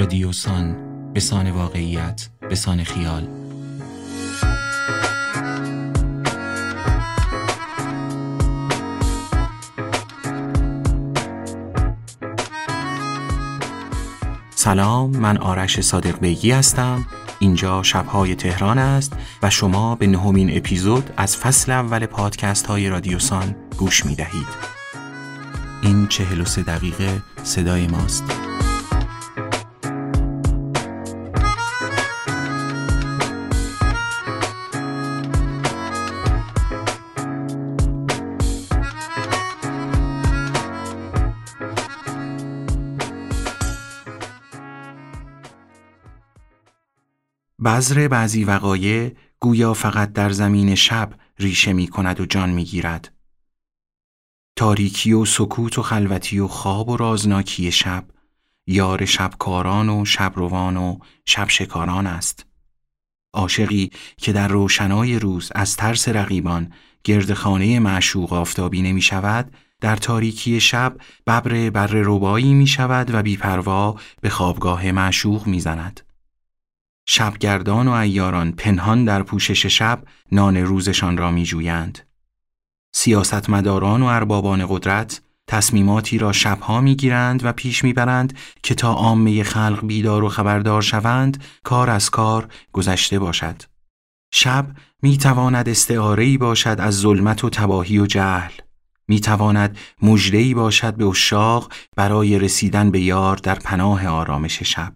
رادیوسان به سان واقعیت به سان خیال. سلام من آرش صادق بیگی هستم. اینجا شبهای تهران است و شما به نهمین اپیزود از فصل اول پادکست های رادیوسان گوش می دهید این چهل و سه دقیقه صدای ماست. بذر بعضی وقایع گویا فقط در زمین شب ریشه می کند و جان می گیرد. تاریکی و سکوت و خلوتی و خواب و رازناکی شب یار شبکاران و شبروان و شب شکاران است. عاشقی که در روشنای روز از ترس رقیبان گرد خانه معشوق آفتابی نمی شود در تاریکی شب ببر بر ربایی می شود و بیپروا به خوابگاه معشوق می زند. شبگردان و ایاران پنهان در پوشش شب نان روزشان را می جویند. سیاستمداران و اربابان قدرت تصمیماتی را شبها می‌گیرند و پیش می‌برند که تا عامه خلق بیدار و خبردار شوند کار از کار گذشته باشد. شب می‌تواند استعاره‌ای باشد از ظلمت و تباهی و جهل. می‌تواند مجدهی باشد به اشاق برای رسیدن به یار در پناه آرامش شب.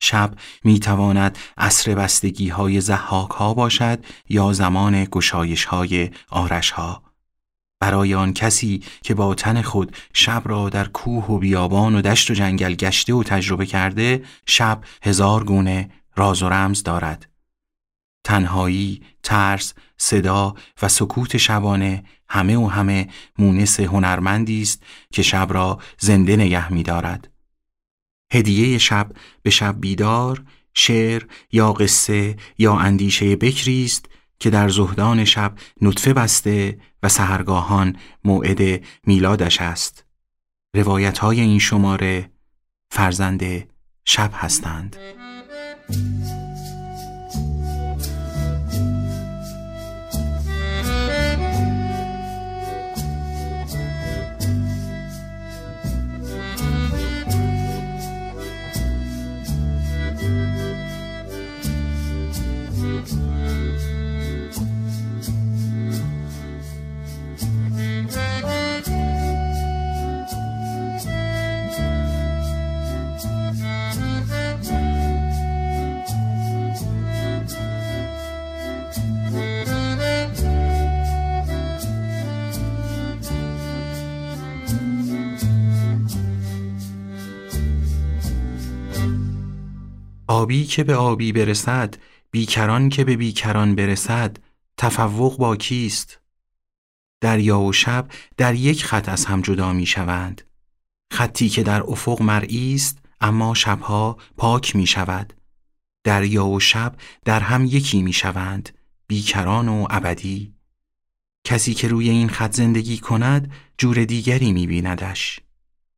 شب می تواند عصر بستگی های زحاک ها باشد یا زمان گشایش های آرش ها. برای آن کسی که با تن خود شب را در کوه و بیابان و دشت و جنگل گشته و تجربه کرده شب هزار گونه راز و رمز دارد. تنهایی، ترس، صدا و سکوت شبانه همه و همه مونس هنرمندی است که شب را زنده نگه می دارد. هدیه شب به شب بیدار، شعر یا قصه یا اندیشه بکری است که در زهدان شب نطفه بسته و سهرگاهان موعد میلادش است. روایت های این شماره فرزند شب هستند. آبی که به آبی برسد بیکران که به بیکران برسد تفوق با کیست؟ دریا و شب در یک خط از هم جدا می شوند. خطی که در افق مرئی است اما شبها پاک می شود. دریا و شب در هم یکی می شوند بیکران و ابدی. کسی که روی این خط زندگی کند جور دیگری می بیندش.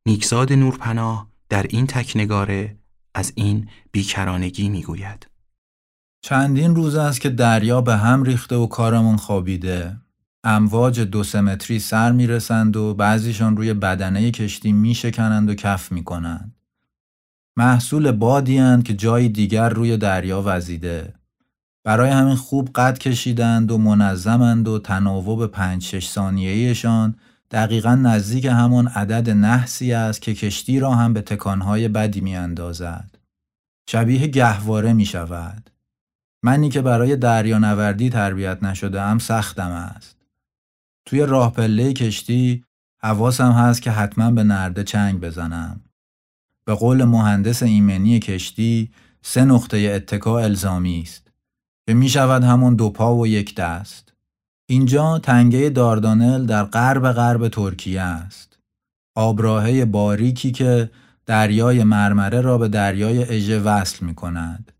نیکزاد نورپناه در این تکنگاره از این بیکرانگی می‌گوید. چندین روز است که دریا به هم ریخته و کارمون خوابیده. امواج دو سمتری سر می‌رسند و بعضیشان روی بدنه کشتی میشکنند و کف می‌کنند. محصول بادی که جای دیگر روی دریا وزیده. برای همین خوب قد کشیدند و منظمند و تناوب پنج شش ثانیه‌ایشان دقیقا نزدیک همان عدد نحسی است که کشتی را هم به تکانهای بدی می اندازد. شبیه گهواره می شود. منی که برای دریانوردی تربیت نشده هم سختم است. توی راه پله کشتی حواسم هست که حتما به نرده چنگ بزنم. به قول مهندس ایمنی کشتی سه نقطه اتکا الزامی است که می شود همون دو پا و یک دست. اینجا تنگه داردانل در غرب غرب ترکیه است. آبراهه باریکی که دریای مرمره را به دریای اژه وصل می کند.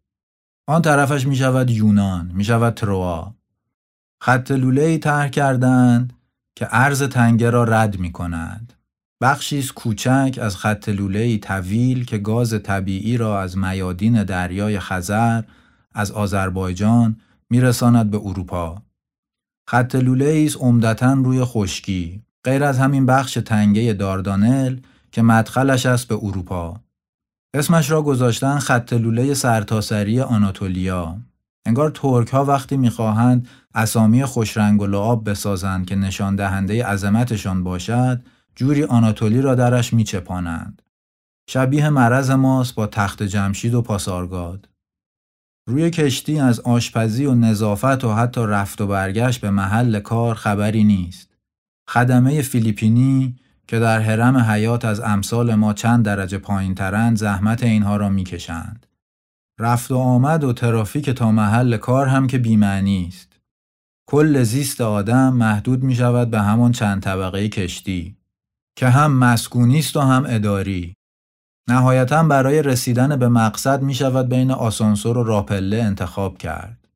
آن طرفش می شود یونان، می شود تروا. خط لوله ای طرح کردند که عرض تنگه را رد می کند. بخشی کوچک از خط لوله‌ای طویل که گاز طبیعی را از میادین دریای خزر از آذربایجان میرساند به اروپا. خط لوله است عمدتا روی خشکی غیر از همین بخش تنگه داردانل که مدخلش است به اروپا. اسمش را گذاشتن خط لوله سرتاسری آناتولیا. انگار ترک ها وقتی می‌خواهند اسامی خوشرنگ و لعاب بسازند که نشان دهنده عظمتشان باشد جوری آناتولی را درش میچپانند. شبیه مرض ماست با تخت جمشید و پاسارگاد. روی کشتی از آشپزی و نظافت و حتی رفت و برگشت به محل کار خبری نیست. خدمه فیلیپینی که در حرم حیات از امثال ما چند درجه پایین ترند زحمت اینها را می‌کشند. رفت و آمد و ترافیک تا محل کار هم که بیمعنی است. کل زیست آدم محدود می شود به همان چند طبقه کشتی که هم مسکونی است و هم اداری. نهایتا برای رسیدن به مقصد می شود بین آسانسور و راپله انتخاب کرد.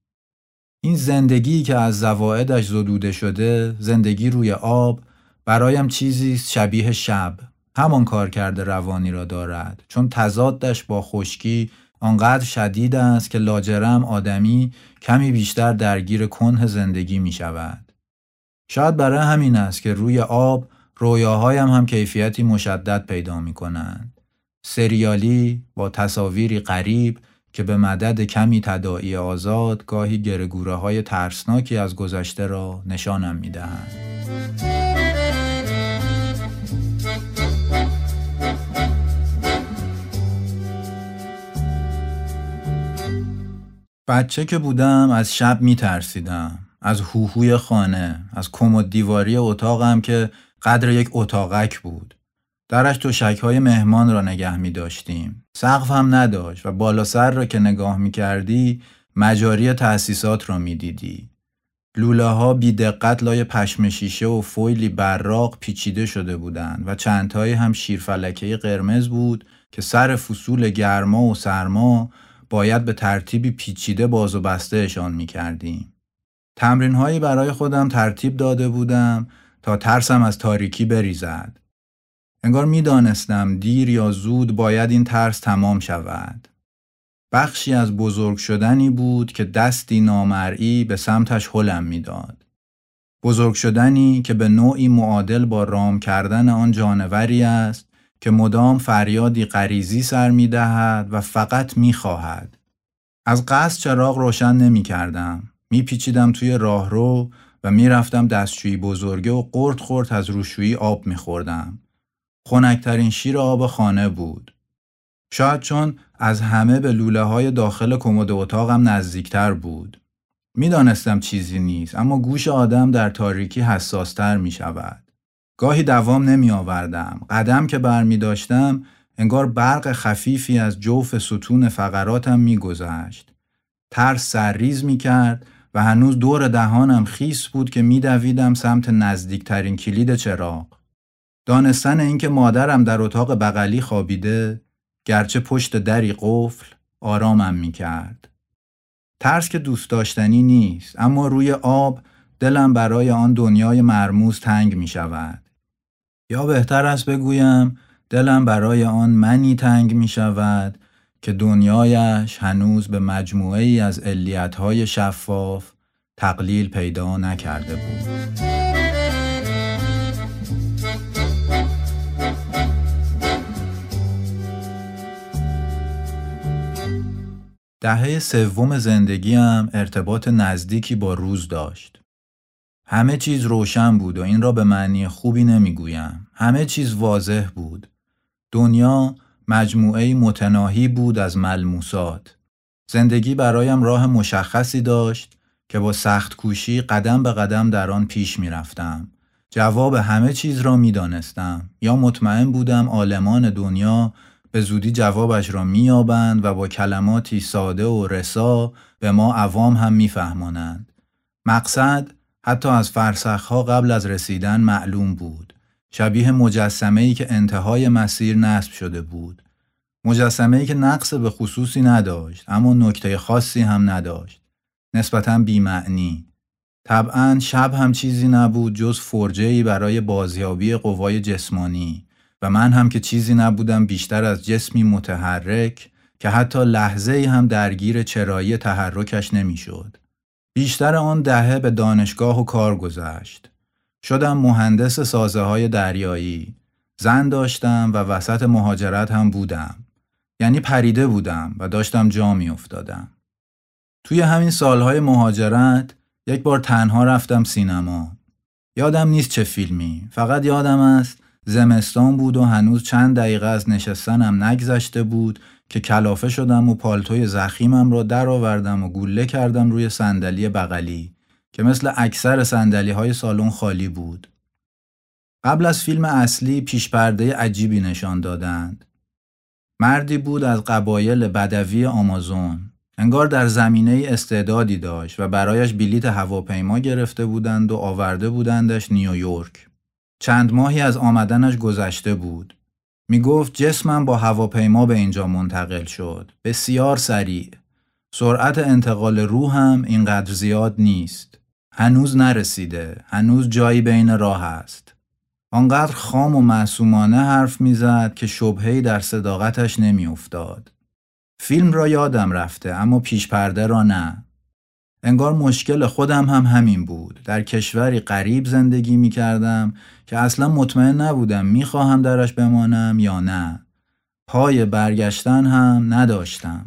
این زندگی که از زوائدش زدوده شده، زندگی روی آب، برایم چیزی شبیه شب. همان کار کرده روانی را دارد چون تضادش با خشکی آنقدر شدید است که لاجرم آدمی کمی بیشتر درگیر کنه زندگی می شود. شاید برای همین است که روی آب رویاهایم هم کیفیتی مشدد پیدا می کنند. سریالی با تصاویری غریب که به مدد کمی تداعی آزاد گاهی گرگوره های ترسناکی از گذشته را نشانم می دهند. بچه که بودم از شب می ترسیدم. از هوهوی خانه، از کمد دیواری اتاقم که قدر یک اتاقک بود. درش تو های مهمان را نگه می داشتیم. سقف هم نداشت و بالا سر را که نگاه می کردی مجاری تأسیسات را می دیدی. لوله ها بی دقت لای پشم شیشه و فویلی براق پیچیده شده بودند و چندتایی هم شیرفلکه قرمز بود که سر فصول گرما و سرما باید به ترتیبی پیچیده باز و بستهشان می کردیم. تمرین هایی برای خودم ترتیب داده بودم تا ترسم از تاریکی بریزد. انگار می دانستم دیر یا زود باید این ترس تمام شود. بخشی از بزرگ شدنی بود که دستی نامرئی به سمتش حلم می‌داد. بزرگ شدنی که به نوعی معادل با رام کردن آن جانوری است که مدام فریادی غریزی سر می دهد و فقط می خواهد. از قصد چراغ روشن نمی کردم. می پیچیدم توی راهرو و می رفتم دستشویی بزرگه و قرد خورد از روشویی آب می خوردم. خونکترین شیر آب خانه بود. شاید چون از همه به لوله های داخل کمد اتاقم نزدیکتر بود. می‌دانستم چیزی نیست اما گوش آدم در تاریکی حساستر می شود. گاهی دوام نمی آوردم. قدم که بر می داشتم انگار برق خفیفی از جوف ستون فقراتم می گذشت. ترس سرریز می کرد و هنوز دور دهانم خیس بود که می دویدم سمت نزدیکترین کلید چراغ. دانستن اینکه مادرم در اتاق بغلی خوابیده گرچه پشت دری قفل آرامم می کرد. ترس که دوست داشتنی نیست اما روی آب دلم برای آن دنیای مرموز تنگ می شود. یا بهتر است بگویم دلم برای آن منی تنگ می شود که دنیایش هنوز به مجموعه ای از علیتهای شفاف تقلیل پیدا نکرده بود. دهه سوم زندگیم ارتباط نزدیکی با روز داشت. همه چیز روشن بود و این را به معنی خوبی نمی‌گویم. همه چیز واضح بود. دنیا مجموعه متناهی بود از ملموسات. زندگی برایم راه مشخصی داشت که با سخت کوشی قدم به قدم در آن پیش می رفتم. جواب همه چیز را می دانستم. یا مطمئن بودم آلمان دنیا به زودی جوابش را مییابند و با کلماتی ساده و رسا به ما عوام هم میفهمانند. مقصد حتی از فرسخها قبل از رسیدن معلوم بود. شبیه مجسمه ای که انتهای مسیر نصب شده بود. مجسمه ای که نقص به خصوصی نداشت اما نکته خاصی هم نداشت. نسبتا بیمعنی. طبعا شب هم چیزی نبود جز فرجه ای برای بازیابی قوای جسمانی و من هم که چیزی نبودم بیشتر از جسمی متحرک که حتی لحظه ای هم درگیر چرایی تحرکش نمی‌شد. بیشتر آن دهه به دانشگاه و کار گذشت. شدم مهندس سازه های دریایی. زن داشتم و وسط مهاجرت هم بودم. یعنی پریده بودم و داشتم جا می افتادم. توی همین سالهای مهاجرت یک بار تنها رفتم سینما. یادم نیست چه فیلمی. فقط یادم است زمستان بود و هنوز چند دقیقه از نشستنم نگذشته بود که کلافه شدم و پالتوی زخیمم را درآوردم و گوله کردم روی صندلی بغلی که مثل اکثر صندلی های سالن خالی بود. قبل از فیلم اصلی پیش پرده عجیبی نشان دادند. مردی بود از قبایل بدوی آمازون. انگار در زمینه استعدادی داشت و برایش بلیت هواپیما گرفته بودند و آورده بودندش نیویورک. چند ماهی از آمدنش گذشته بود. می گفت جسمم با هواپیما به اینجا منتقل شد. بسیار سریع. سرعت انتقال روح هم اینقدر زیاد نیست. هنوز نرسیده. هنوز جایی بین راه است. آنقدر خام و معصومانه حرف می‌زد که شبهی در صداقتش نمیافتاد. فیلم را یادم رفته اما پیش پرده را نه. انگار مشکل خودم هم همین بود. در کشوری غریب زندگی می کردم که اصلا مطمئن نبودم می خواهم درش بمانم یا نه. پای برگشتن هم نداشتم.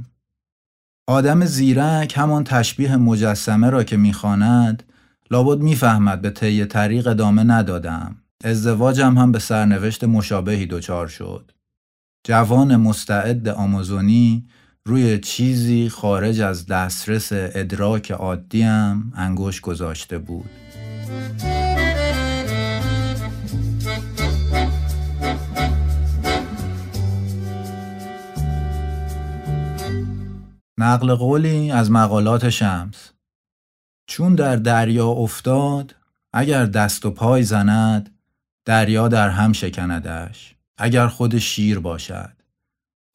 آدم زیرک همان تشبیه مجسمه را که می‌خواند لابد می‌فهمد به طی طریق ادامه ندادم. ازدواجم هم به سرنوشت مشابهی دچار شد. جوان مستعد آمازونی روی چیزی خارج از دسترس ادراک عادیم انگوش گذاشته بود. نقل قولی از مقالات شمس. چون در دریا افتاد اگر دست و پای زند دریا در هم شکندش. اگر خود شیر باشد.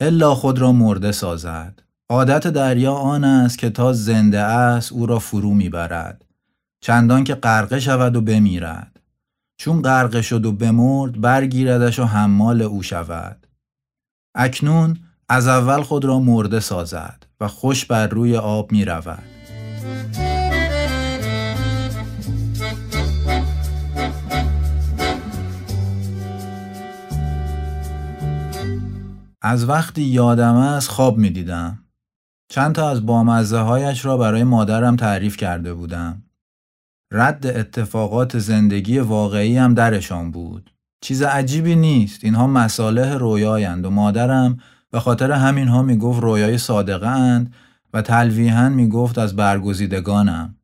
الا خود را مرده سازد. عادت دریا آن است که تا زنده است او را فرو می‌برد. چندان که غرقه شود و بمیرد. چون غرقه شد و بمرد برگیردش و حمال او شود. اکنون از اول خود را مرده سازد و خوش بر روی آب می رود. از وقتی یادم است خواب می دیدم. چند تا از بامزه هایش را برای مادرم تعریف کرده بودم. رد اتفاقات زندگی واقعی هم درشان بود. چیز عجیبی نیست. اینها مساله رویایند و مادرم به خاطر همینها می‌گفت رویای صادقه اند و تلویحا می‌گفت از برگزیدگانم.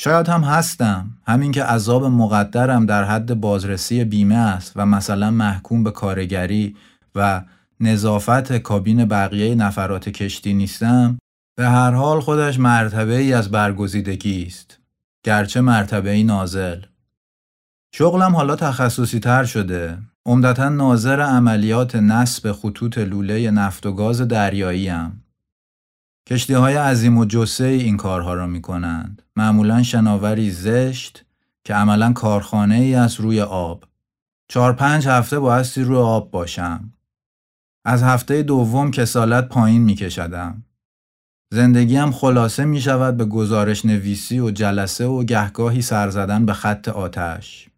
شاید هم هستم همین که عذاب مقدرم در حد بازرسی بیمه است و مثلا محکوم به کارگری و نظافت کابین بقیه نفرات کشتی نیستم به هر حال خودش مرتبه ای از برگزیدگی است گرچه مرتبه ای نازل شغلم حالا تخصصی تر شده عمدتا ناظر عملیات نصب خطوط لوله نفت و گاز دریایی هم. کشتی های عظیم و جسه این کارها را می کنند. معمولا شناوری زشت که عملا کارخانه ای از روی آب. چهار پنج هفته بایستی روی آب باشم. از هفته دوم کسالت پایین می کشدم. زندگیم خلاصه می شود به گزارش نویسی و جلسه و گهگاهی سر زدن به خط آتش.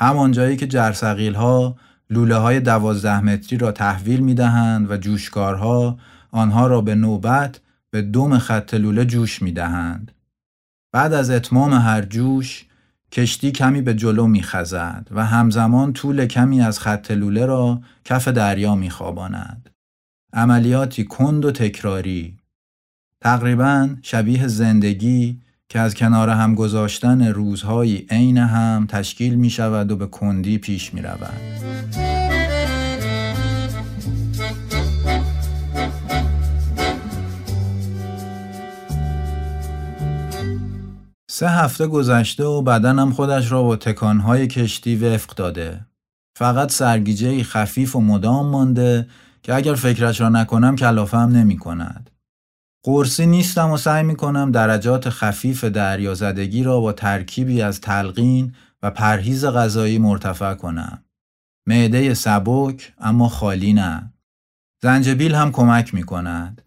همان جایی که جرسقیل ها لوله های دوازده متری را تحویل می دهند و جوشکارها آنها را به نوبت به دوم خط لوله جوش می دهند. بعد از اتمام هر جوش کشتی کمی به جلو می خزد و همزمان طول کمی از خط لوله را کف دریا می خواباند. عملیاتی کند و تکراری تقریبا شبیه زندگی که از کنار هم گذاشتن روزهایی عین هم تشکیل می شود و به کندی پیش می رود. سه هفته گذشته و بدنم خودش را با تکانهای کشتی وفق داده. فقط سرگیجه خفیف و مدام مانده که اگر فکرش را نکنم کلافم نمی کند. قرصی نیستم و سعی می کنم درجات خفیف دریازدگی را با ترکیبی از تلقین و پرهیز غذایی مرتفع کنم. معده سبک اما خالی نه. زنجبیل هم کمک می کند.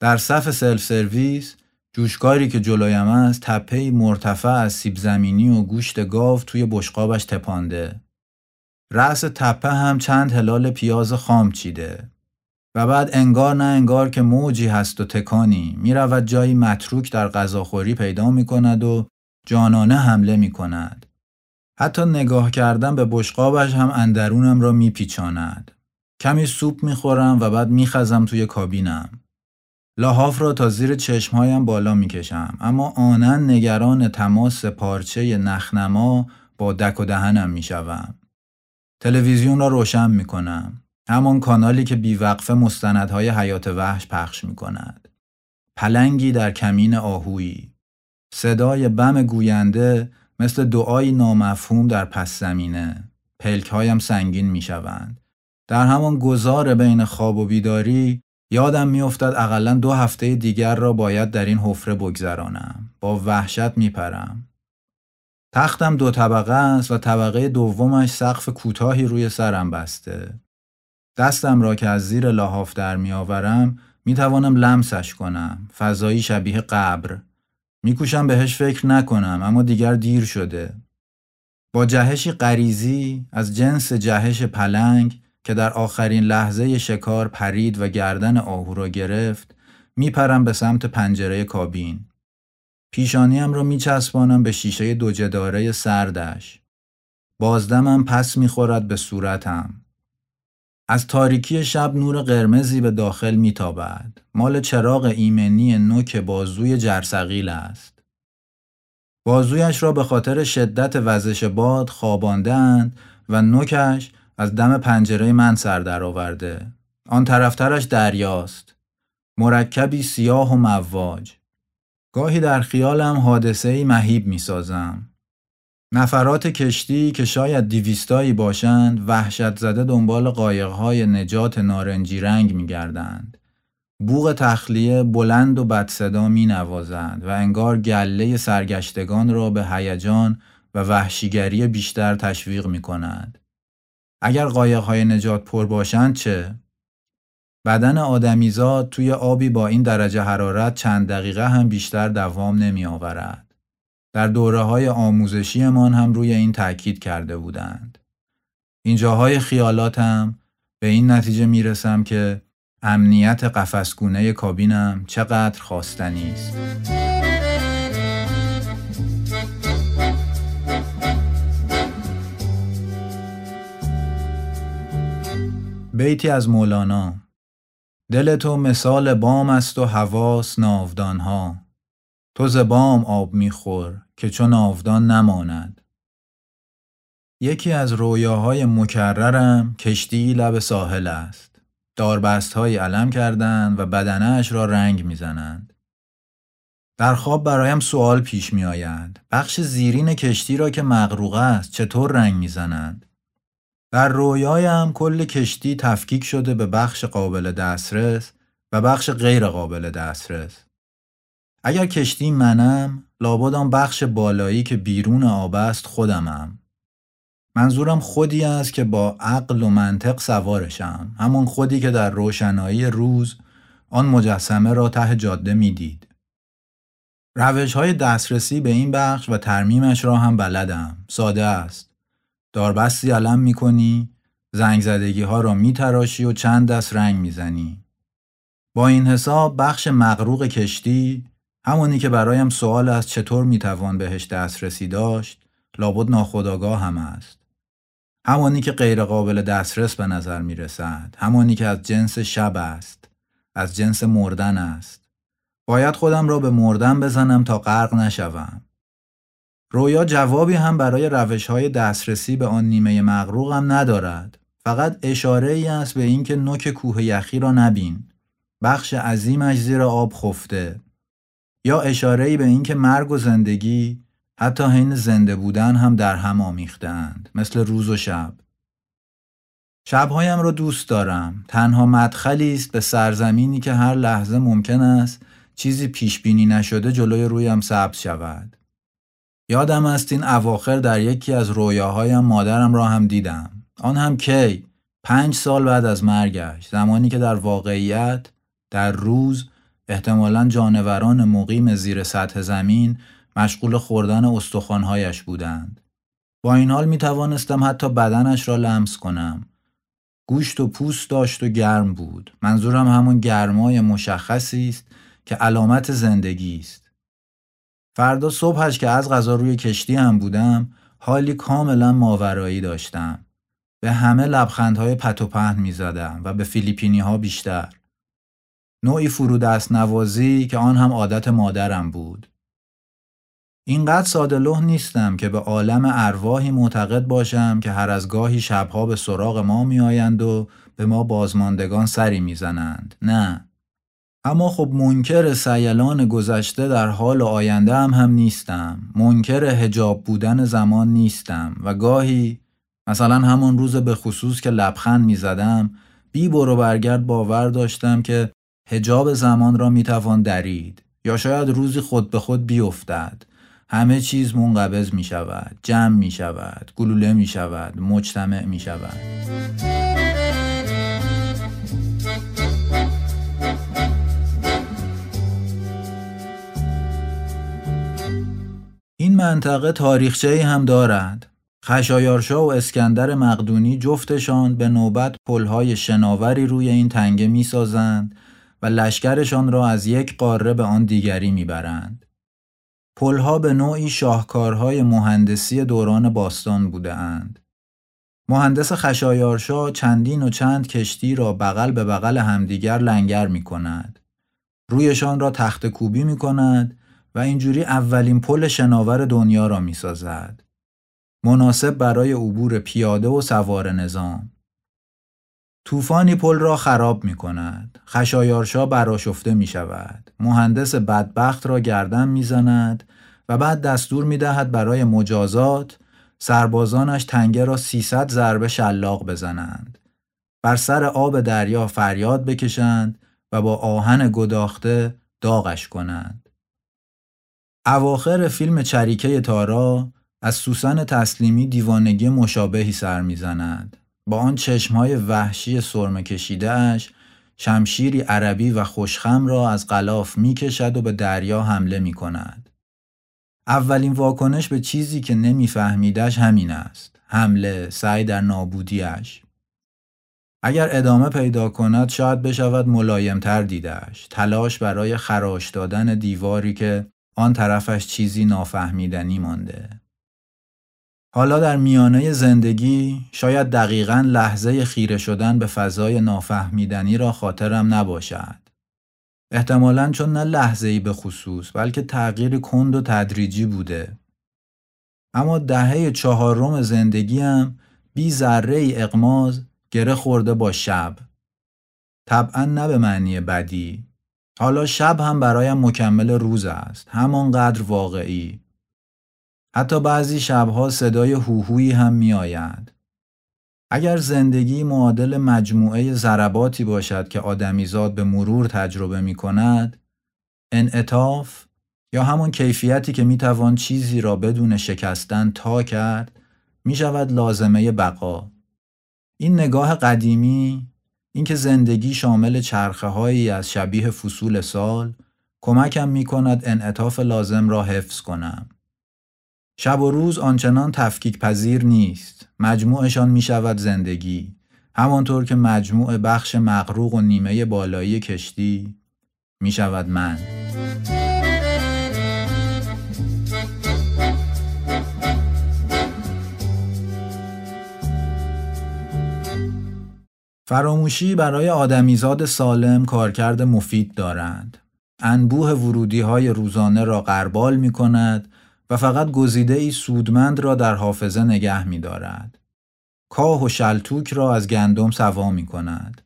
در صف سلف سرویس جوشکاری که جلویم است تپهی مرتفع از سیب زمینی و گوشت گاو توی بشقابش تپانده. رأس تپه هم چند هلال پیاز خام چیده. و بعد انگار نه انگار که موجی هست و تکانی می رود جایی متروک در غذاخوری پیدا می کند و جانانه حمله می کند. حتی نگاه کردن به بشقابش هم اندرونم را می پیچاند. کمی سوپ می خورم و بعد می خزم توی کابینم. لاحاف را تا زیر چشمهایم بالا می کشم اما آنن نگران تماس پارچه نخنما با دک و دهنم می شوم. تلویزیون را روشن می کنم. همان کانالی که بیوقفه مستندهای حیات وحش پخش می کند. پلنگی در کمین آهویی. صدای بم گوینده مثل دعایی نامفهوم در پس زمینه. پلکهایم سنگین می شوند. در همان گذار بین خواب و بیداری یادم میافتد اقلا دو هفته دیگر را باید در این حفره بگذرانم. با وحشت میپرم. تختم دو طبقه است و طبقه دومش سقف کوتاهی روی سرم بسته. دستم را که از زیر لحاف در میآورم می توانم لمسش کنم. فضایی شبیه قبر. میکوشم بهش فکر نکنم اما دیگر دیر شده. با جهشی غریزی از جنس جهش پلنگ که در آخرین لحظه شکار پرید و گردن آهو را گرفت میپرم به سمت پنجره کابین. پیشانیم را میچسبانم به شیشه دو جداره سردش. بازدمم پس می‌خورد به صورتم. از تاریکی شب نور قرمزی به داخل میتابد. مال چراغ ایمنی نوک بازوی جرسقیل است. بازویش را به خاطر شدت وزش باد خواباندند و نوکش از دم پنجره من سر درآورده. آن طرفترش دریاست. مرکبی سیاه و مواج. گاهی در خیالم حادثه مهیب می سازم. نفرات کشتی که شاید دیویستایی باشند وحشت زده دنبال قایقهای نجات نارنجی رنگ می گردند. بوغ تخلیه بلند و بدصدا می نوازند و انگار گله سرگشتگان را به هیجان و وحشیگری بیشتر تشویق می کنند. اگر قایقهای نجات پر باشند چه؟ بدن آدمیزاد توی آبی با این درجه حرارت چند دقیقه هم بیشتر دوام نمی آورد. در دوره های آموزشیمان هم روی این تاکید کرده بودند. اینجاهای خیالاتم به این نتیجه می‌رسم که امنیت قفسگونه کابینم چقدر خواستنی است. بیتی از مولانا. دل تو مثال بام است و حواس ناودانها. تو ز بام آب میخور که چون آفدان نماند. یکی از رویاهای مکررم کشتی لب ساحل است. داربست های علم کردند و بدنش را رنگ می‌زنند در خواب برایم سوال پیش می آید. بخش زیرین کشتی را که مغروقه است چطور رنگ می‌زنند؟ در رویایم کل کشتی تفکیک شده به بخش قابل دسترس و بخش غیر قابل دسترس. اگر کشتی منم لابد آن بخش بالایی که بیرون آب است خودمم. منظورم خودی است که با عقل و منطق سوارشم همون خودی که در روشنایی روز آن مجسمه را ته جاده می‌دید. روش های دسترسی به این بخش و ترمیمش را هم بلدم. ساده است. داربستی علم می‌کنی زنگ زدگی ها را میتراشی و چند دست رنگ می‌زنی با این حساب بخش مغروق کشتی همونی که برایم سوال از چطور می‌توان بهش دسترسی داشت لابد ناخداگاه هم است. همانی که غیرقابل دسترس به نظر می رسد. همانی که از جنس شب است. از جنس مردن است. باید خودم را به مردن بزنم تا غرق نشوم. رویا جوابی هم برای روش های دسترسی به آن نیمه مغروقم ندارد. فقط اشاره ای است به اینکه نوک کوه یخی را نبین. بخش عظیمش زیر آب خفته. یا اشاره به اینکه مرگ و زندگی حتی حین زنده بودن هم در هم آمیختند مثل روز و شب شبهایم را دوست دارم تنها مدخلی است به سرزمینی که هر لحظه ممکن است چیزی پیش بینی نشده جلوی رویم سبز شود یادم است این اواخر در یکی از رویاهایم مادرم را هم دیدم. آن هم کی؟ پنج سال بعد از مرگش. زمانی که در واقعیت در روز احتمالا جانوران مقیم زیر سطح زمین مشغول خوردن استخوانهایش بودند. با این حال می توانستم حتی بدنش را لمس کنم. گوشت و پوست داشت و گرم بود. منظورم همون گرمای مشخصی است که علامت زندگی است. فردا صبحش که از غذا روی کشتی هم بودم حالی کاملا ماورایی داشتم به همه لبخندهای پت و پهن می زدم و به فیلیپینی ها بیشتر. نوعی فرودست نوازی که آن هم عادت مادرم بود. اینقدر ساده نیستم که به عالم ارواحی معتقد باشم که هر از گاهی شبها به سراغ ما می آیند و به ما بازماندگان سری می‌زنند. نه. اما خب منکر سیلان گذشته در حال آینده هم هم نیستم. منکر هجاب بودن زمان نیستم و گاهی مثلا همون روز به خصوص که لبخند می زدم بی برو برگرد باور داشتم که هجاب زمان را می توان درید یا شاید روزی خود به خود بیفتد همه چیز منقبض می شود جمع می شود گلوله می شود مجتمع می شود منطقه تاریخچه هم دارد خشایارشا و اسکندر مقدونی جفتشان به نوبت پلهای شناوری روی این تنگه می‌سازند و لشکرشان را از یک قاره به آن دیگری می‌برند. پلها به نوعی شاهکارهای مهندسی دوران باستان بوده اند. مهندس خشایارشا چندین و چند کشتی را بغل به بغل همدیگر لنگر می کند. رویشان را تخت کوبی می کند و اینجوری اولین پل شناور دنیا را می سازد. مناسب برای عبور پیاده و سوار نظام. طوفانی پل را خراب می کند. خشایارشا براشفته می شود. مهندس بدبخت را گردن می زند و بعد دستور می دهد برای مجازات سربازانش تنگه را 300 ضربه شلاق بزنند. بر سر آب دریا فریاد بکشند و با آهن گداخته داغش کنند. اواخر فیلم چریکه تارا از سوسن تسلیمی دیوانگی مشابهی سر می‌زند با آن چشمهای وحشی سرمه کشیدهش شمشیری عربی و خوشخم را از غلاف می‌کشد و به دریا حمله می کند. اولین واکنش به چیزی که نمیفهمیدش همین است. حمله، سعی در نابودیش. اگر ادامه پیدا کند شاید بشود ملایمتر دیدش. تلاش برای خراش دادن دیواری که آن طرفش چیزی نافهمیدنی مانده. حالا در میانه زندگی شاید دقیقا لحظه خیره شدن به فضای نافهمیدنی را خاطرم نباشد. احتمالا چون نه لحظه ای به خصوص بلکه تغییر کند و تدریجی بوده. اما دهه چهارم زندگیم بی ذره اقماز گره خورده با شب. طبعا نه به معنی بدی. حالا شب هم برایم مکمل روز است. همانقدر واقعی. حتی بعضی شبها صدای هوهویی هم می آید. اگر زندگی معادل مجموعه ضرباتی باشد که آدمیزاد به مرور تجربه می کند، انعطاف یا همون کیفیتی که می توان چیزی را بدون شکستن تا کرد، می شود لازمه بقا. این نگاه قدیمی، اینکه زندگی شامل چرخه از شبیه فصول سال، کمکم می کند انعطاف لازم را حفظ کنم. شب و روز آنچنان تفکیک پذیر نیست. مجموعشان می شود زندگی. همانطور که مجموع بخش مغروق و نیمه بالایی کشتی می شود من. فراموشی برای آدمیزاد سالم کارکرد مفید دارند. انبوه ورودی های روزانه را قربال می کند و فقط گزیده ای سودمند را در حافظه نگه می دارد. کاه و شلتوک را از گندم سوا می کند.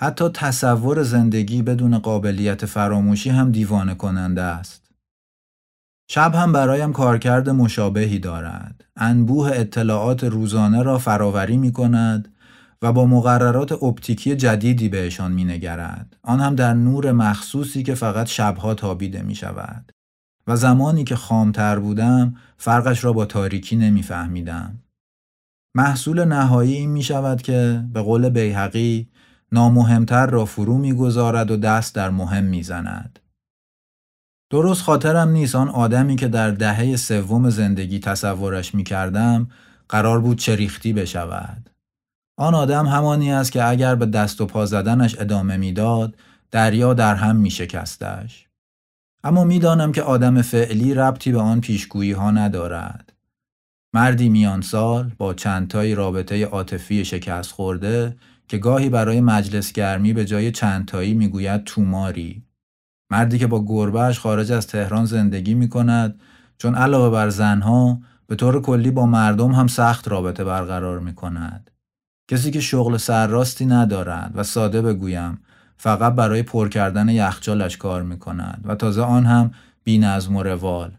حتی تصور زندگی بدون قابلیت فراموشی هم دیوانه کننده است. شب هم برایم کارکرد مشابهی دارد. انبوه اطلاعات روزانه را فراوری می کند و با مقررات اپتیکی جدیدی بهشان می نگرد. آن هم در نور مخصوصی که فقط شبها تابیده می شود. و زمانی که خامتر بودم فرقش را با تاریکی نمیفهمیدم. محصول نهایی این می شود که به قول بیهقی نامهمتر را فرو می‌گذارد و دست در مهم می‌زند. درست خاطرم نیست آن آدمی که در دهه سوم زندگی تصورش می کردم قرار بود چریختی بشود. آن آدم همانی است که اگر به دست و پا زدنش ادامه می‌داد دریا در هم می شکستش. اما می‌دانم که آدم فعلی ربطی به آن پیشگویی ها ندارد. مردی میان سال با چندتایی رابطه عاطفی شکست خورده که گاهی برای مجلس گرمی به جای چندتایی می‌گوید توماری. مردی که با گربهش خارج از تهران زندگی می کند چون علاوه بر زنها به طور کلی با مردم هم سخت رابطه برقرار می کند. کسی که شغل سرراستی ندارد و ساده بگویم فقط برای پر کردن یخچالش کار می کند و تازه آن هم بی نظم و روال.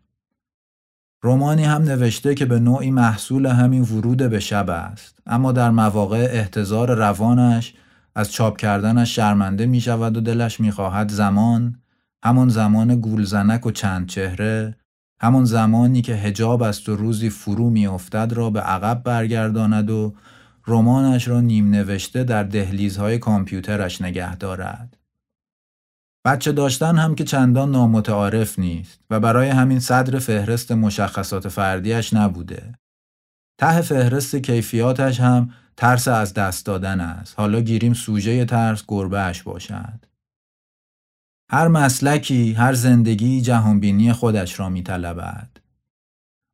رومانی هم نوشته که به نوعی محصول همین ورود به شب است اما در مواقع احتضار روانش از چاپ کردنش شرمنده می شود و دلش می خواهد زمان همان زمان گولزنک و چند چهره همان زمانی که هجاب است و روزی فرو می افتد را به عقب برگرداند و رمانش را نیم نوشته در دهلیزهای کامپیوترش نگه دارد. بچه داشتن هم که چندان نامتعارف نیست و برای همین صدر فهرست مشخصات فردیش نبوده. ته فهرست کیفیاتش هم ترس از دست دادن است. حالا گیریم سوژه ترس گربهش باشد. هر مسلکی، هر زندگی جهانبینی خودش را میطلبد.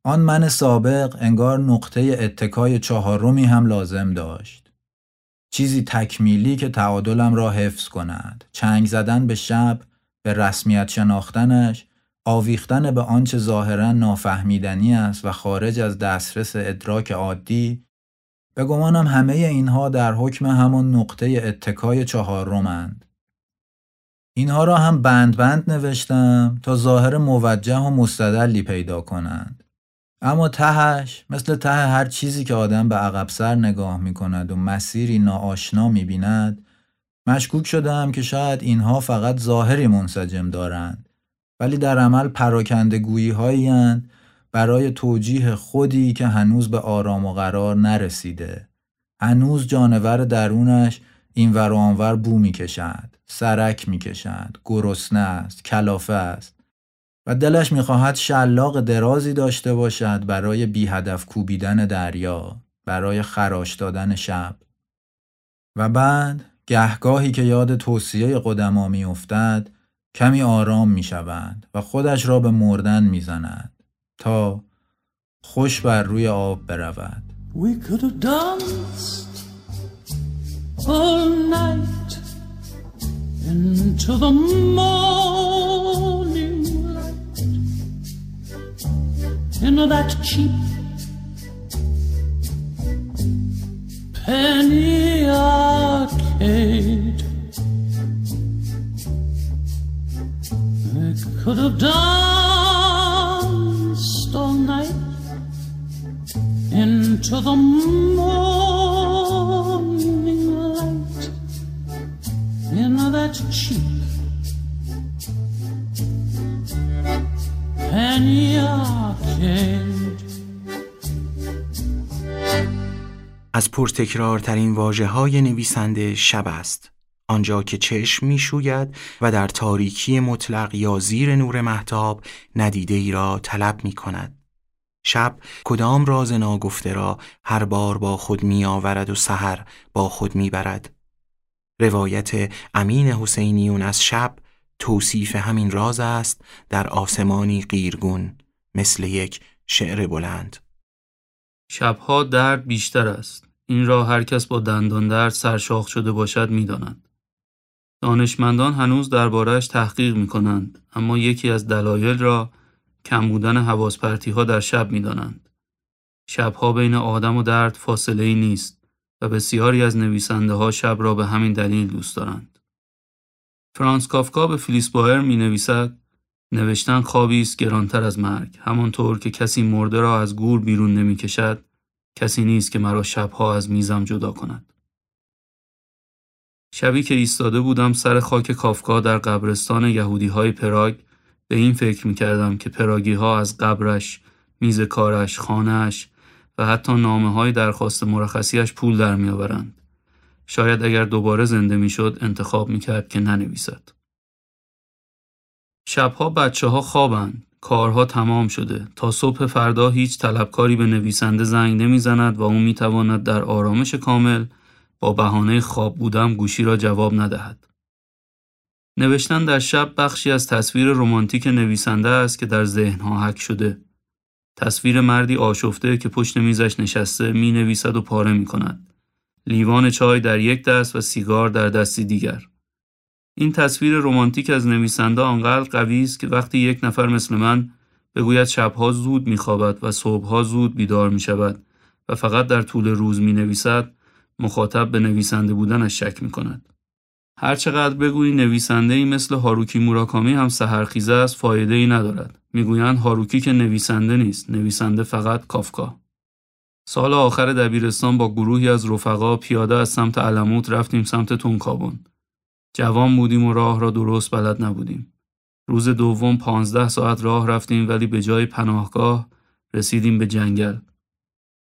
آن من سابق انگار نقطه اتکای چهارمی هم لازم داشت. چیزی تکمیلی که تعادلم را حفظ کند. چنگ زدن به شب، به رسمیت شناختنش، آویختن به آنچه ظاهرا نافهمیدنی است و خارج از دسترس ادراک عادی به گمانم همه اینها در حکم همان نقطه اتکای چهارمند. اینها را هم بند بند نوشتم تا ظاهر موجه و مستدلی پیدا کنند. اما تهش مثل ته هر چیزی که آدم به عقب سر نگاه می کند و مسیری ناآشنا می بیند مشکوک شدم که شاید اینها فقط ظاهری منسجم دارند ولی در عمل پراکنده گویی هایی برای توجیه خودی که هنوز به آرام و قرار نرسیده. هنوز جانور درونش این ور آنور بو می کشد سرک می کشد گرسنه است کلافه است. و دلش می‌خواهد شلاق درازی داشته باشد برای بی هدف کوبیدن دریا برای خراش دادن شب. و بعد گهگاهی که یاد توصیه قدما میافتد کمی آرام می‌شوند و خودش را به مردن می‌زند تا خوش بر روی آب برود. We could have danced all night into the in that cheap penny arcade. I could have danced all night into the morning از پرتکرارترین واجه های نویسنده شب است. آنجا که چشم می‌شوید و در تاریکی مطلق یا زیر نور محتاب ندیده ای را طلب می کند. شب کدام راز ناگفته را هر بار با خود می آورد و سحر با خود می برد. روایت امین حسینیون از شب توصیف همین راز است در آسمانی قیرگون مثل یک شعر بلند شبها درد بیشتر است این را هر کس با دندان درد سرشاخ شده باشد می‌دانند دانشمندان هنوز دربارهش تحقیق می کنند اما یکی از دلایل را کم بودن حواس ها در شب می دانند. شبها بین آدم و درد فاصله ای نیست و بسیاری از نویسنده ها شب را به همین دلیل دوست دارند. فرانس کافکا به فلیس بایر می نویسد نوشتن خوابی است گرانتر از مرگ همانطور که کسی مرده را از گور بیرون نمی کشد کسی نیست که مرا شبها از میزم جدا کند شبی که ایستاده بودم سر خاک کافکا در قبرستان یهودی های پراگ به این فکر می کردم که پراگی ها از قبرش، میز کارش، خانهش و حتی نامه های درخواست مرخصیش پول در میآورند. شاید اگر دوباره زنده می‌شد انتخاب می‌کرد که ننویسد. شبها بچه ها خوابند. کارها تمام شده. تا صبح فردا هیچ طلبکاری به نویسنده زنگ نمی‌زند و او می‌تواند در آرامش کامل با بهانه خواب بودم گوشی را جواب ندهد. نوشتن در شب بخشی از تصویر رمانتیک نویسنده است که در ذهنها حک شده. تصویر مردی آشفته که پشت میزش نشسته می نویسد و پاره می کند. لیوان چای در یک دست و سیگار در دستی دیگر. این تصویر رمانتیک از نویسنده آنقدر قوی است که وقتی یک نفر مثل من بگوید شبها زود میخوابد و صبحها زود بیدار می شود و فقط در طول روز می نویسد مخاطب به نویسنده بودنش شک می کند. هرچقدر بگویی نویسنده ای مثل هاروکی موراکامی هم سهرخیزه است فایده ای ندارد. می‌گویند هاروکی که نویسنده نیست، نویسنده فقط کافکا. سال آخر دبیرستان با گروهی از رفقا پیاده از سمت علموت رفتیم سمت تونکابون. جوان بودیم و راه را درست بلد نبودیم. روز دوم پانزده ساعت راه رفتیم ولی به جای پناهگاه رسیدیم به جنگل.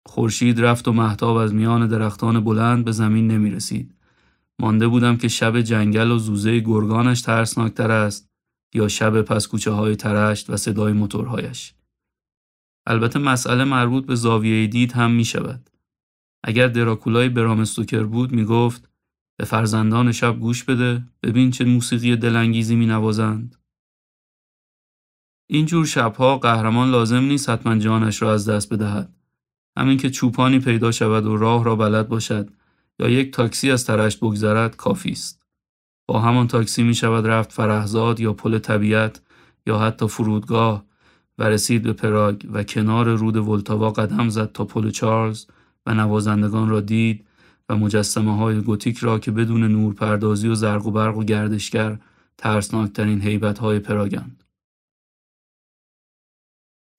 خورشید رفت و محتاب از میان درختان بلند به زمین نمی رسید. مانده بودم که شب جنگل و زوزه گرگانش ترسناکتر است یا شب پس کوچه های ترشت و صدای موتورهایش. البته مسئله مربوط به زاویه دید هم می شود. اگر دراکولای برامستوکر بود می گفت به فرزندان شب گوش بده ببین چه موسیقی دلانگیزی می نوازند. اینجور شبها قهرمان لازم نیست حتما جانش را از دست بدهد. همین که چوپانی پیدا شود و راه را بلد باشد یا یک تاکسی از ترشت بگذرد کافی است. با همان تاکسی می شود رفت فرهزاد یا پل طبیعت یا حتی فرودگاه و رسید به پراگ و کنار رود ولتاوا قدم زد تا پل چارلز و نوازندگان را دید و مجسمه های گوتیک را که بدون نورپردازی و زرق و برق و گردشگر ترسناکترین حیبت های پراگند.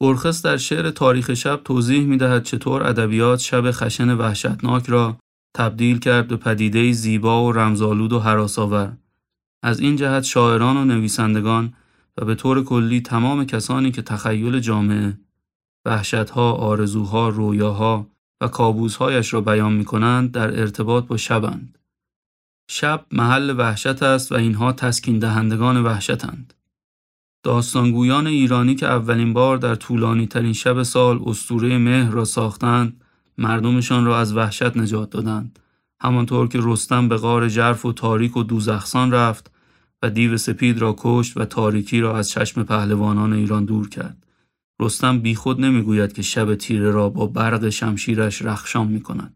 برخس در شعر تاریخ شب توضیح می دهد چطور ادبیات شب خشن وحشتناک را تبدیل کرد به پدیده زیبا و رمزآلود و حراسآور. از این جهت شاعران و نویسندگان و به طور کلی تمام کسانی که تخیل جامعه، وحشتها، آرزوها، رویاها و کابوسهایش را بیان می کنند در ارتباط با شبند. شب محل وحشت است و اینها تسکین دهندگان وحشتند. داستانگویان ایرانی که اولین بار در طولانی ترین شب سال استوره مهر را ساختند مردمشان را از وحشت نجات دادند همانطور که رستم به غار جرف و تاریک و دوزخسان رفت و دیو سپید را کشت و تاریکی را از چشم پهلوانان ایران دور کرد رستم بیخود نمی‌گوید که شب تیره را با برق شمشیرش رخشان می کند.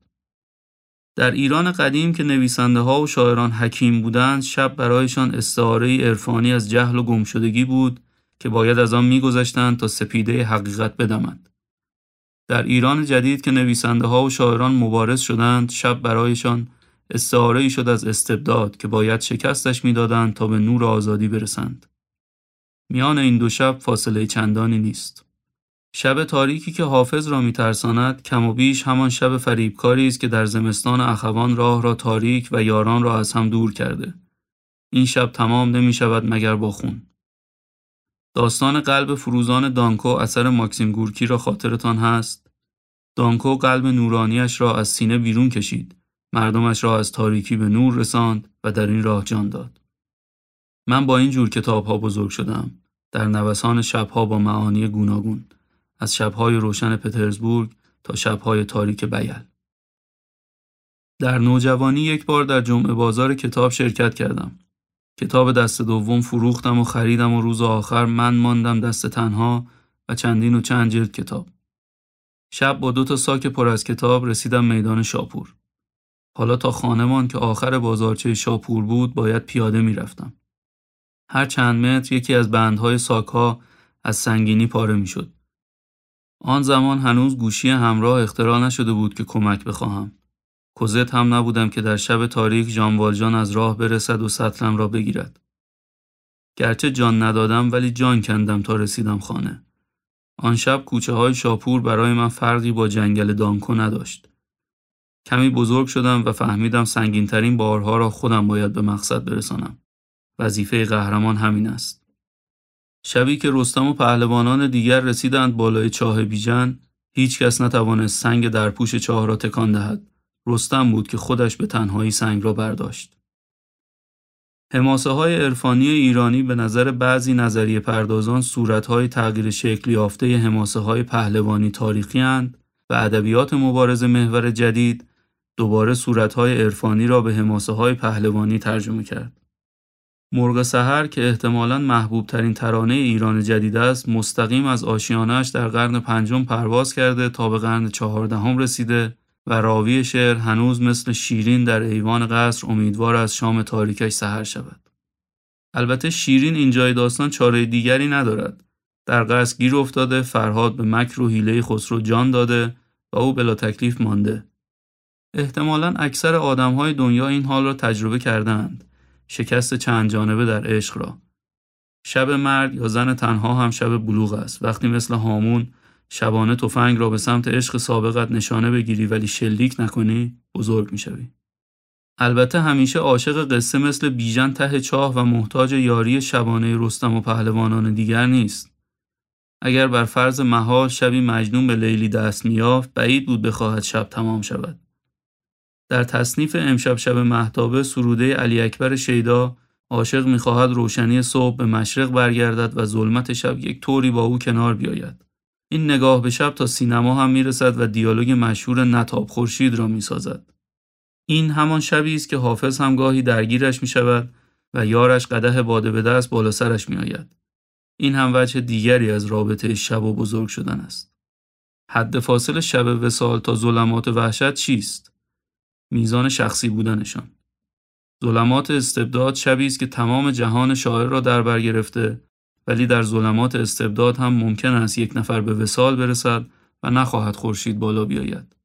در ایران قدیم که نویسنده ها و شاعران حکیم بودند شب برایشان استعاره عرفانی از جهل و گمشدگی بود که باید از آن میگذشتند تا سپیده حقیقت بدمند. در ایران جدید که نویسنده ها و شاعران مبارز شدند شب برایشان استعاره ای شد از استبداد که باید شکستش می‌دادند تا به نور آزادی برسند. میان این دو شب فاصله چندانی نیست. شب تاریکی که حافظ را میترساند کم و بیش همان شب فریبکاری است که در زمستان اخوان راه را تاریک و یاران را از هم دور کرده. این شب تمام نمی شود مگر با خون. داستان قلب فروزان دانکو اثر ماکسیم گورکی را خاطرتان هست؟ دانکو قلب نورانیش را از سینه بیرون کشید. مردمش را از تاریکی به نور رساند و در این راه جان داد. من با این جور کتاب ها بزرگ شدم. در نوسان شبها با معانی گوناگون. از شبهای روشن پترزبورگ تا شبهای تاریک بیل. در نوجوانی یک بار در جمعه بازار کتاب شرکت کردم. کتاب دست دوم فروختم و خریدم و روز آخر من ماندم دست تنها و چندین و چند جلد کتاب. شب با دو تا ساک پر از کتاب رسیدم میدان شاپور. حالا تا خانمان که آخر بازارچه شاپور بود باید پیاده می‌رفتم. هر چند متر یکی از بندهای ساکها از سنگینی پاره می‌شد. آن زمان هنوز گوشی همراه اختراع نشده بود که کمک بخواهم. کوزت هم نبودم که در شب تاریک جان والجان از راه برسد و سطلم را بگیرد. گرچه جان ندادم ولی جان کندم تا رسیدم خانه. آن شب کوچه های شاپور برای من فرقی با جنگل دانکو نداشت. کمی بزرگ شدم و فهمیدم سنگینترین بارها را خودم باید به مقصد برسانم. وظیفه قهرمان همین است. شبی که رستم و پهلوانان دیگر رسیدند بالای چاه بیجن هیچ کس نتوانست سنگ در پوش چاه را تکان دهد. رستم بود که خودش به تنهایی سنگ را برداشت. حماسه های عرفانی ایرانی به نظر بعضی نظریه پردازان صورت های تغییر شکل یافته حماسه های پهلوانی تاریخی هند و ادبیات مبارز محور جدید دوباره صورت های عرفانی را به حماسه های پهلوانی ترجمه کرد. مرغ سحر که احتمالاً محبوب ترین ترانه ایران جدید است مستقیم از آشیانش در قرن پنجم پرواز کرده تا به قرن چهاردهم رسیده و راوی شعر هنوز مثل شیرین در ایوان قصر امیدوار از شام تاریکش سحر شود. البته شیرین اینجای داستان چاره دیگری ندارد. در قصر گیر افتاده فرهاد به مکر و حیله خسرو جان داده و او بلا تکلیف مانده. احتمالا اکثر آدمهای دنیا این حال را تجربه کردند. شکست چند جانبه در عشق را. شب مرد یا زن تنها هم شب بلوغ است. وقتی مثل هامون شبانه تفنگ را به سمت عشق سابقت نشانه بگیری ولی شلیک نکنی بزرگ می‌شوی. البته همیشه عاشق قصه مثل بیژن ته چاه و محتاج یاری شبانه رستم و پهلوانان دیگر نیست. اگر بر فرض محال شبی مجنون به لیلی دست میافت بعید بود بخواهد شب تمام شود. در تصنیف امشب شب محتابه سروده علی اکبر شیدا عاشق می‌خواهد روشنی صبح به مشرق برگردد و ظلمت شب یک طوری با او کنار بیاید. این نگاه به شب تا سینما هم می‌رسد و دیالوگ مشهور نتاب خورشید را می‌سازد. این همان شبی است که حافظ هم گاهی درگیرش می شود و یارش قده باده به دست بالا سرش می آید. این هم وجه دیگری از رابطه شب و بزرگ شدن است. حد فاصل شب وسال تا ظلمات وحشت چیست؟ میزان شخصی بودنشان. ظلمات استبداد شبی است که تمام جهان شاعر را در بر گرفته ولی در ظلمات استبداد هم ممکن است یک نفر به وسال برسد و نخواهد خورشید بالا بیاید.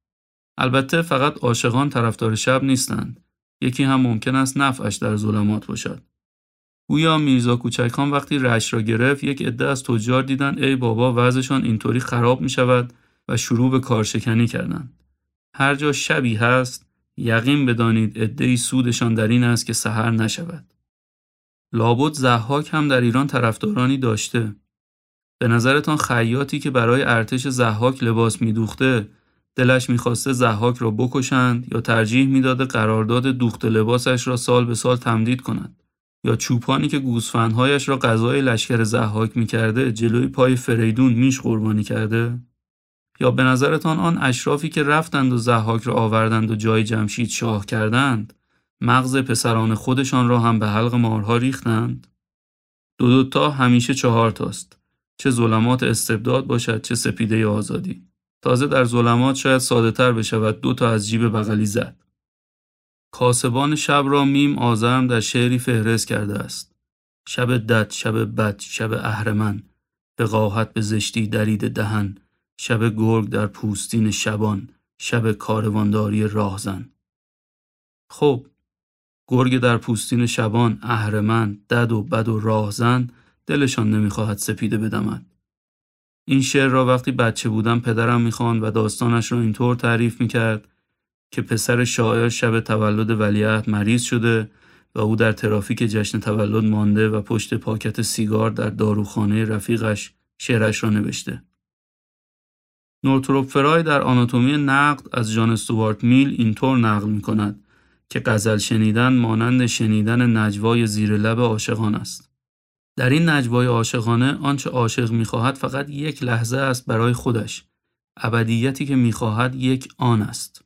البته فقط عاشقان طرفدار شب نیستند. یکی هم ممکن است نفعش در ظلمات باشد. گویا میرزا کوچکان وقتی رش را گرفت یک عده از تجار دیدن ای بابا وضعشان اینطوری خراب می شود و شروع به کارشکنی کردند. هر جا شبی هست یقین بدانید عدهای سودشان در این است که سحر نشود. لابد زحاک هم در ایران طرفدارانی داشته. به نظرتان خیاطی که برای ارتش زحاک لباس میدوخته دلش می‌خواسته زحاک را بکشند یا ترجیح می‌داده قرارداد دوخت لباسش را سال به سال تمدید کند یا چوپانی که گوسفندهایش را غذای لشکر زحاک می‌کرده جلوی پای فریدون میش قربانی کرده یا به نظرتان آن اشرافی که رفتند و زحاک را آوردند و جای جمشید شاه کردند مغز پسران خودشان را هم به حلق مارها ریختند؟ دو دوتا همیشه چهار تاست چه ظلمات استبداد باشد چه سپیده آزادی. تازه در ظلمات شاید ساده تر بشود دو تا از جیب بغلی زد. کاسبان شب را میم آزرم در شعری فهرست کرده است. شب دد شب بد شب اهرمن به قاحت به زشتی درید دهن. شب گرگ در پوستین شبان شب کاروانداری راهزن خب گرگ در پوستین شبان اهرمن دد و بد و راهزن دلشان نمی‌خواهد سپیده بدمد این شعر را وقتی بچه بودم پدرم می‌خواند و داستانش را اینطور تعریف می‌کرد که پسر شاعر شب تولد ولیعهد مریض شده و او در ترافیک جشن تولد مانده و پشت پاکت سیگار در داروخانه رفیقش شعرش را نوشته. نورتروپ فرای در آناتومی نقد از جان استوارت میل اینطور نقل می کند که غزل شنیدن مانند شنیدن نجوای زیر لب عاشقان است. در این نجوای عاشقانه آنچه عاشق می‌خواهد فقط یک لحظه است برای خودش. ابدیتی که می‌خواهد یک آن است.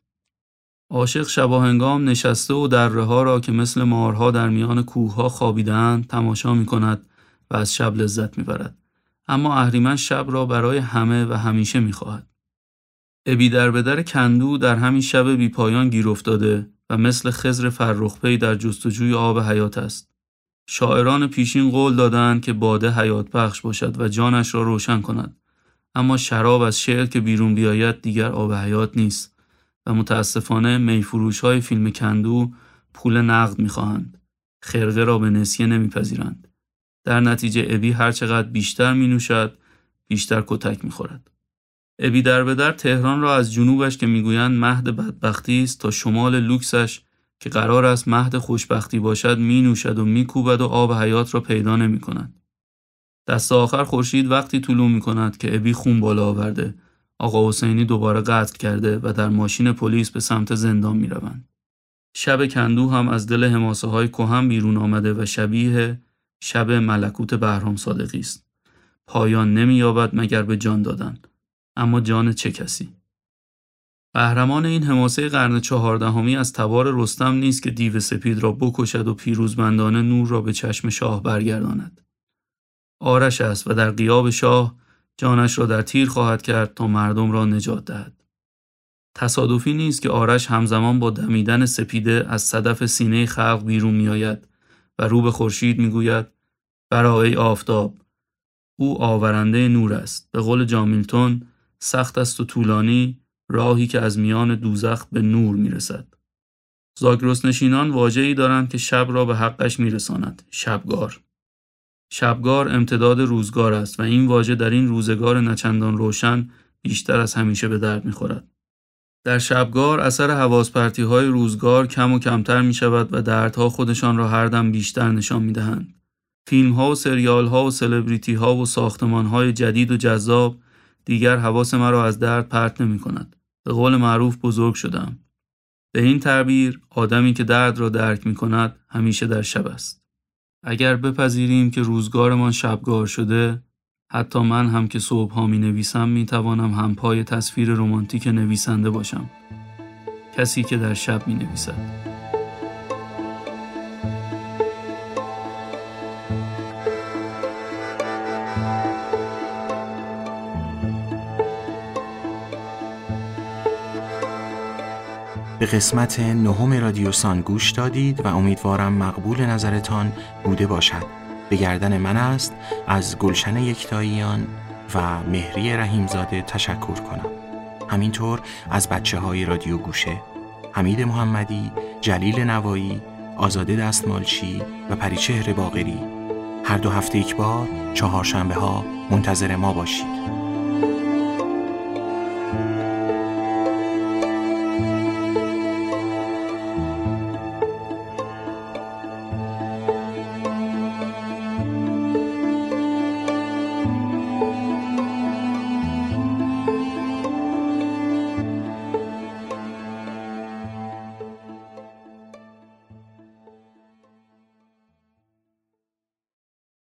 عاشق شباهنگام نشسته و دره ها را که مثل مارها در میان کوه ها خوابیدن تماشا می کند و از شب لذت می‌برد. اما اهریمن شب را برای همه و همیشه می‌خواهد. ابی در بدر کندو در همین شب بی پایان گیر افتاده و مثل خزر فرخپی در جستجوی آب حیات است. شاعران پیشین قول دادند که باده حیات بخش باشد و جانش را روشن کند. اما شراب از شعر که بیرون بیاید دیگر آب حیات نیست و متاسفانه میفروش های فیلم کندو پول نقد می‌خواهند. خرقه را به نسیه نمیپذیرند. در نتیجه ابی هرچقدر بیشتر می نوشد بیشتر کتک می خورد. ابی در بدر تهران را از جنوبش که می‌گویند مهد بدبختی است تا شمال لوکسش که قرار است مهد خوشبختی باشد می نوشد و می کوبد و آب حیات را پیدا نمی کند. دست آخر خورشید وقتی طلوع می کند که ابی خون بالا آورده آقا حسینی دوباره قتل کرده و در ماشین پلیس به سمت زندان می روند. شب کندو هم از دل حماسه های کوهم بیرون آمده و شبیه شب ملکوت بهرام صادقی است. پایان نمییابد مگر به جان دادن. اما جان چه کسی؟ قهرمان این حماسه قرن چهاردهمی از تبار رستم نیست که دیو سپید را بکشد و پیروزمندانه نور را به چشم شاه برگرداند. آرش است و در قیاب شاه جانش را در تیر خواهد کرد تا مردم را نجات دهد. تصادفی نیست که آرش همزمان با دمیدن سپیده از صدف سینه خلق بیرون میآید و رو به خورشید می‌گوید برای آفتاب او آورنده نور است. به قول جامیلتون سخت است و طولانی راهی که از میان دوزخ به نور می‌رسد. زاگرس نشینان واجهی دارند که شب را به حقش میرساند. شبگار. شبگار امتداد روزگار است و این واژه در این روزگار نچندان روشن بیشتر از همیشه به درد می‌خورد. در شبگار اثر حواس های روزگار کم و کمتر می شود و دردها خودشان را هر دم بیشتر نشان می دهند. فیلم ها و سریال ها و سلبریتی ها و ساختمان های جدید و جذاب دیگر حواس مرا از درد پرت نمی کند. به قول معروف بزرگ شدم. به این تعبیر آدمی که درد را درک می کند همیشه در شب است. اگر بپذیریم که روزگارمان شبگار شده حتی من هم که صبح ها می نویسم می توانم هم پای تصویر رمانتیک نویسنده باشم. کسی که در شب می نویسد به قسمت نهم رادیوسان گوش دادید و امیدوارم مقبول نظرتان بوده باشد. به گردن من است از گلشن یکتاییان و مهری رحیمزاده تشکر کنم. همینطور از بچه های رادیو گوشه حمید محمدی، جلیل نوایی، آزاده دستمالچی و پریچهر باغری هر دو هفته یک بار چهارشنبه ها منتظر ما باشید.